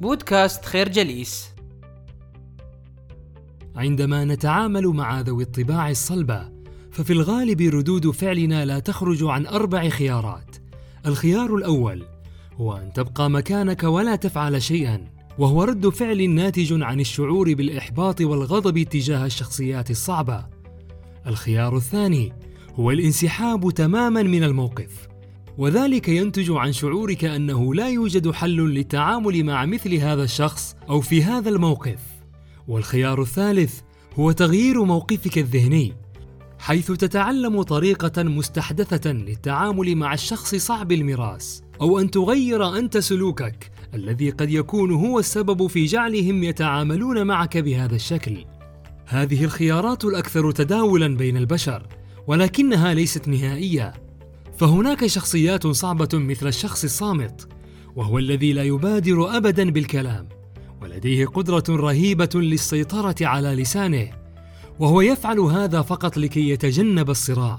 بودكاست خير جليس. عندما نتعامل مع ذوي الطباع الصلبة ففي الغالب ردود فعلنا لا تخرج عن أربع خيارات. الخيار الأول هو أن تبقى مكانك ولا تفعل شيئا وهو رد فعل ناتج عن الشعور بالإحباط والغضب تجاه الشخصيات الصعبة. الخيار الثاني هو الانسحاب تماما من الموقف. وذلك ينتج عن شعورك أنه لا يوجد حل للتعامل مع مثل هذا الشخص أو في هذا الموقف. والخيار الثالث هو تغيير موقفك الذهني حيث تتعلم طريقة مستحدثة للتعامل مع الشخص صعب المراس أو أن تغير أنت سلوكك الذي قد يكون هو السبب في جعلهم يتعاملون معك بهذا الشكل. هذه الخيارات الأكثر تداولا بين البشر ولكنها ليست نهائية. فهناك شخصيات صعبة مثل الشخص الصامت وهو الذي لا يبادر ابدا بالكلام ولديه قدرة رهيبة للسيطرة على لسانه وهو يفعل هذا فقط لكي يتجنب الصراع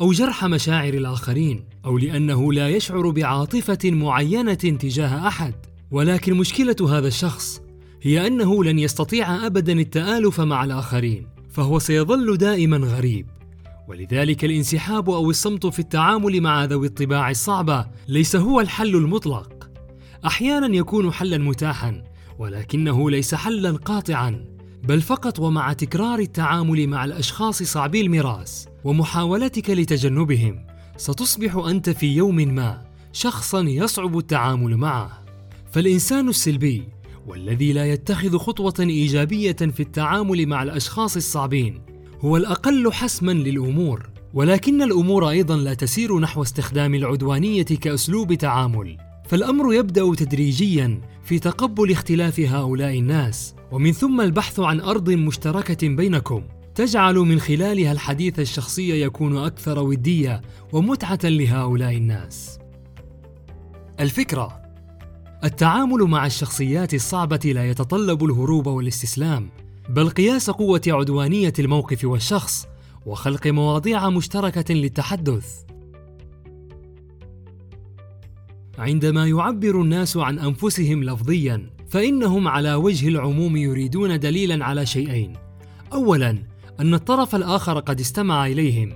أو جرح مشاعر الآخرين أو لأنه لا يشعر بعاطفة معينة تجاه أحد. ولكن مشكلة هذا الشخص هي أنه لن يستطيع ابدا التآلف مع الآخرين فهو سيظل دائما غريب. ولذلك الانسحاب أو الصمت في التعامل مع ذوي الطباع الصعبه ليس هو الحل المطلق. أحيانا يكون حلا متاحا ولكنه ليس حلا قاطعا بل فقط ومع تكرار التعامل مع الأشخاص صعبي المراس ومحاولتك لتجنبهم ستصبح أنت في يوم ما شخصا يصعب التعامل معه. فالإنسان السلبي والذي لا يتخذ خطوة إيجابية في التعامل مع الأشخاص الصعبين هو الأقل حسما للأمور ولكن الأمور أيضا لا تسير نحو استخدام العدوانية كأسلوب تعامل. فالأمر يبدأ تدريجيا في تقبل اختلاف هؤلاء الناس ومن ثم البحث عن أرض مشتركة بينكم. تجعل من خلالها الحديث الشخصي يكون أكثر ودية ومتعة لهؤلاء الناس. الفكرة التعامل مع الشخصيات الصعبة لا يتطلب الهروب والاستسلام. بل قياس قوة عدوانية الموقف والشخص وخلق مواضيع مشتركة للتحدث. عندما يعبر الناس عن أنفسهم لفظيا فإنهم على وجه العموم يريدون دليلا على شيئين. اولا أن الطرف الآخر قد استمع إليهم.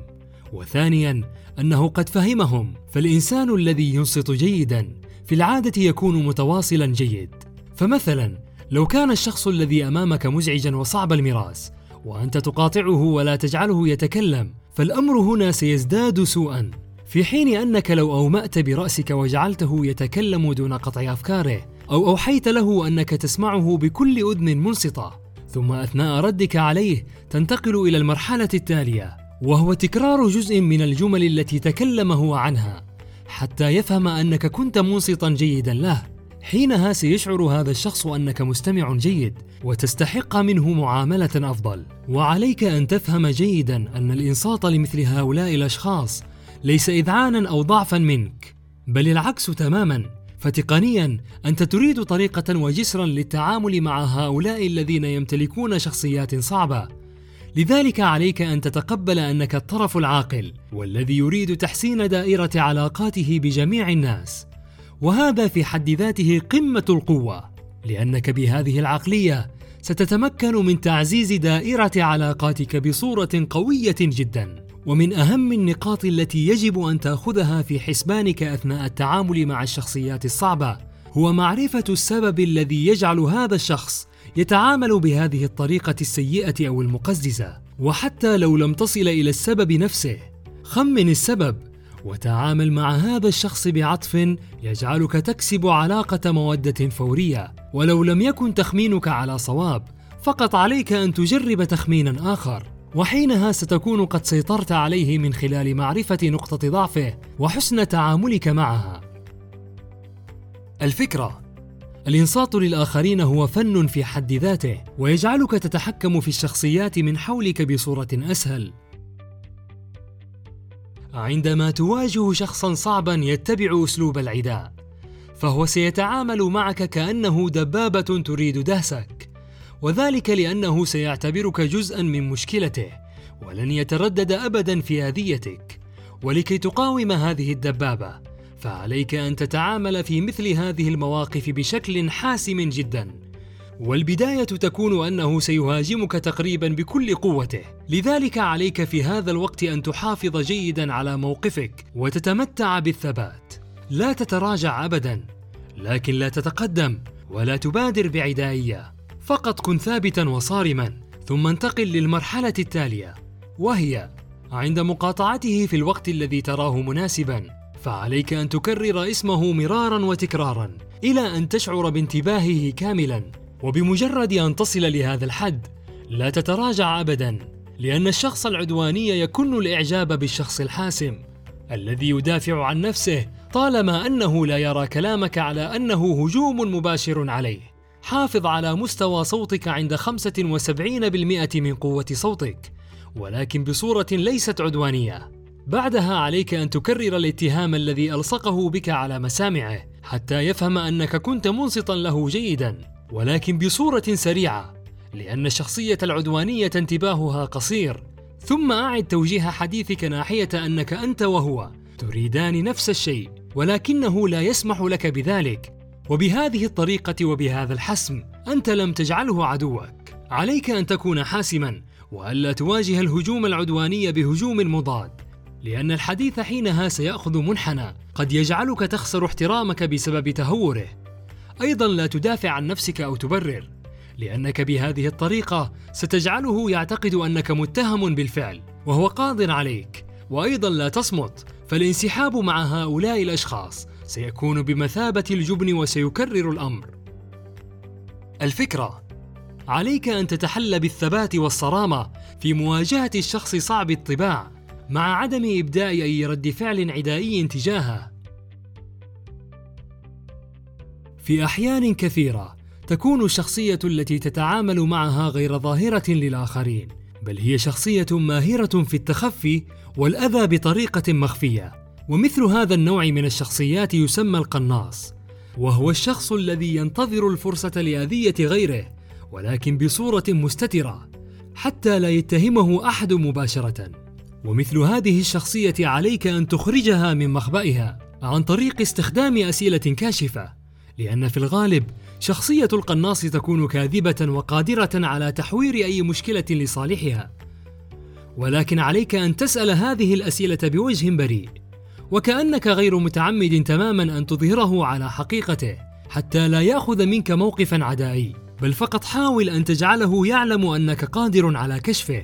وثانيا أنه قد فهمهم. فالإنسان الذي ينصت جيدا في العادة يكون متواصلا جيد. فمثلا لو كان الشخص الذي أمامك مزعجا وصعب المراس وأنت تقاطعه ولا تجعله يتكلم فالأمر هنا سيزداد سوءا. في حين أنك لو أومأت برأسك وجعلته يتكلم دون قطع أفكاره أو أوحيت له أنك تسمعه بكل أذن منصتة ثم أثناء ردك عليه تنتقل إلى المرحلة التالية وهو تكرار جزء من الجمل التي تكلم هو عنها حتى يفهم أنك كنت منصتا جيدا له. حينها سيشعر هذا الشخص أنك مستمع جيد وتستحق منه معاملة أفضل. وعليك أن تفهم جيدا أن الإنصات لمثل هؤلاء الأشخاص ليس اذعانا أو ضعفا منك بل العكس تماما. فتقنيا أنت تريد طريقة وجسرا للتعامل مع هؤلاء الذين يمتلكون شخصيات صعبة. لذلك عليك أن تتقبل أنك الطرف العاقل والذي يريد تحسين دائرة علاقاته بجميع الناس. وهذا في حد ذاته قمة القوة لأنك بهذه العقلية ستتمكن من تعزيز دائرة علاقاتك بصورة قوية جدا. ومن أهم النقاط التي يجب أن تأخذها في حسبانك أثناء التعامل مع الشخصيات الصعبة هو معرفة السبب الذي يجعل هذا الشخص يتعامل بهذه الطريقة السيئة أو المقززة. وحتى لو لم تصل إلى السبب نفسه خمن السبب وتعامل مع هذا الشخص بعطف يجعلك تكسب علاقة مودة فورية. ولو لم يكن تخمينك على صواب فقط عليك أن تجرب تخمينا آخر. وحينها ستكون قد سيطرت عليه من خلال معرفة نقطة ضعفه وحسن تعاملك معها. الفكرة الإنصات للآخرين هو فن في حد ذاته ويجعلك تتحكم في الشخصيات من حولك بصورة أسهل. عندما تواجه شخصا صعبا يتبع أسلوب العداء فهو سيتعامل معك كأنه دبابة تريد دهسك. وذلك لأنه سيعتبرك جزءا من مشكلته ولن يتردد ابدا في اذيتك ولكي تقاوم هذه الدبابة فعليك أن تتعامل في مثل هذه المواقف بشكل حاسم جدا. والبداية تكون أنه سيهاجمك تقريبا بكل قوته. لذلك عليك في هذا الوقت أن تحافظ جيدا على موقفك وتتمتع بالثبات. لا تتراجع ابدا لكن لا تتقدم ولا تبادر بعدائية. فقط كن ثابتا وصارما ثم انتقل للمرحلة التالية وهي عند مقاطعته في الوقت الذي تراه مناسبا. فعليك أن تكرر اسمه مرارا وتكرارا إلى أن تشعر بانتباهه كاملا. وبمجرد أن تصل لهذا الحد لا تتراجع ابدا لأن الشخص العدواني يكن الإعجاب بالشخص الحاسم الذي يدافع عن نفسه طالما أنه لا يرى كلامك على أنه هجوم مباشر عليه. حافظ على مستوى صوتك عند 75% من قوة صوتك ولكن بصورة ليست عدوانية. بعدها عليك أن تكرر الاتهام الذي ألصقه بك على مسامعه حتى يفهم أنك كنت منصتا له جيدا. ولكن بصورة سريعة لأن الشخصية العدوانية انتباهها قصير. ثم أعد توجيه حديثك ناحية أنك أنت وهو تريدان نفس الشيء ولكنه لا يسمح لك بذلك. وبهذه الطريقة وبهذا الحسم أنت لم تجعله عدوك. عليك أن تكون حاسما وألا تواجه الهجوم العدواني بهجوم مضاد. لأن الحديث حينها سيأخذ منحنى قد يجعلك تخسر احترامك بسبب تهوره. أيضا لا تدافع عن نفسك أو تبرر لأنك بهذه الطريقة ستجعله يعتقد أنك متهم بالفعل وهو قاض عليك وأيضا لا تصمت فالانسحاب مع هؤلاء الأشخاص سيكون بمثابة الجبن وسيكرر الأمر. الفكرة: عليك أن تتحلى بالثبات والصرامة في مواجهة الشخص صعب الطباع، مع عدم إبداء أي رد فعل عدائي تجاهه. في أحيان كثيرة تكون الشخصية التي تتعامل معها غير ظاهرة للآخرين، بل هي شخصية ماهرة في التخفي والأذى بطريقة مخفية. ومثل هذا النوع من الشخصيات يسمى القناص وهو الشخص الذي ينتظر الفرصة لأذية غيره ولكن بصورة مستترة حتى لا يتهمه أحد مباشرة ومثل هذه الشخصية عليك أن تخرجها من مخبئها عن طريق استخدام أسئلة كاشفة لأن في الغالب شخصية القناص تكون كاذبة وقادرة على تحوير أي مشكلة لصالحها. ولكن عليك أن تسأل هذه الأسئلة بوجه بريء وكأنك غير متعمد تماما أن تظهره على حقيقته حتى لا يأخذ منك موقفا عدائي. بل فقط حاول أن تجعله يعلم أنك قادر على كشفه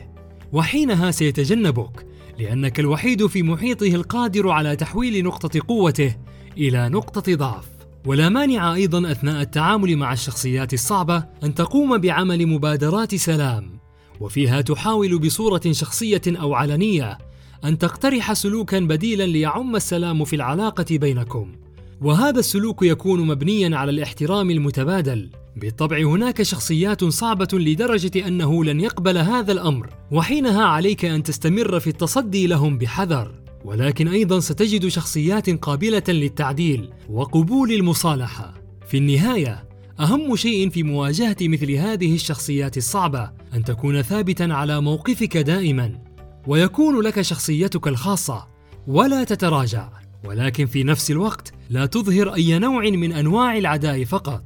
وحينها سيتجنبك لأنك الوحيد في محيطه القادر على تحويل نقطة قوته إلى نقطة ضعف. ولا مانع أيضا أثناء التعامل مع الشخصيات الصعبة أن تقوم بعمل مبادرات سلام وفيها تحاول بصورة شخصية أو علنية أن تقترح سلوكا بديلا ليعم السلام في العلاقة بينكم. وهذا السلوك يكون مبنيا على الاحترام المتبادل. بالطبع هناك شخصيات صعبة لدرجة أنه لن يقبل هذا الأمر وحينها عليك أن تستمر في التصدي لهم بحذر. ولكن أيضا ستجد شخصيات قابلة للتعديل وقبول المصالحة. في النهاية أهم شيء في مواجهة مثل هذه الشخصيات الصعبة أن تكون ثابتا على موقفك دائما. ويكون لك شخصيتك الخاصة ولا تتراجع. ولكن في نفس الوقت لا تظهر أي نوع من أنواع العداء فقط.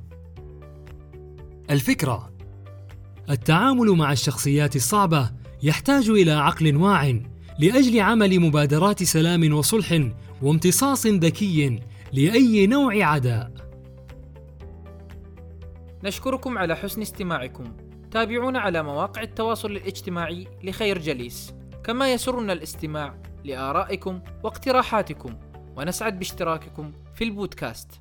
الفكرة التعامل مع الشخصيات الصعبة يحتاج إلى عقل واع لأجل عمل مبادرات سلام وصلح وامتصاص ذكي لأي نوع عداء. نشكركم على حسن استماعكم. تابعونا على مواقع التواصل الاجتماعي لخير جليس. كما يسرنا الاستماع لآرائكم واقتراحاتكم ونسعد باشتراككم في البودكاست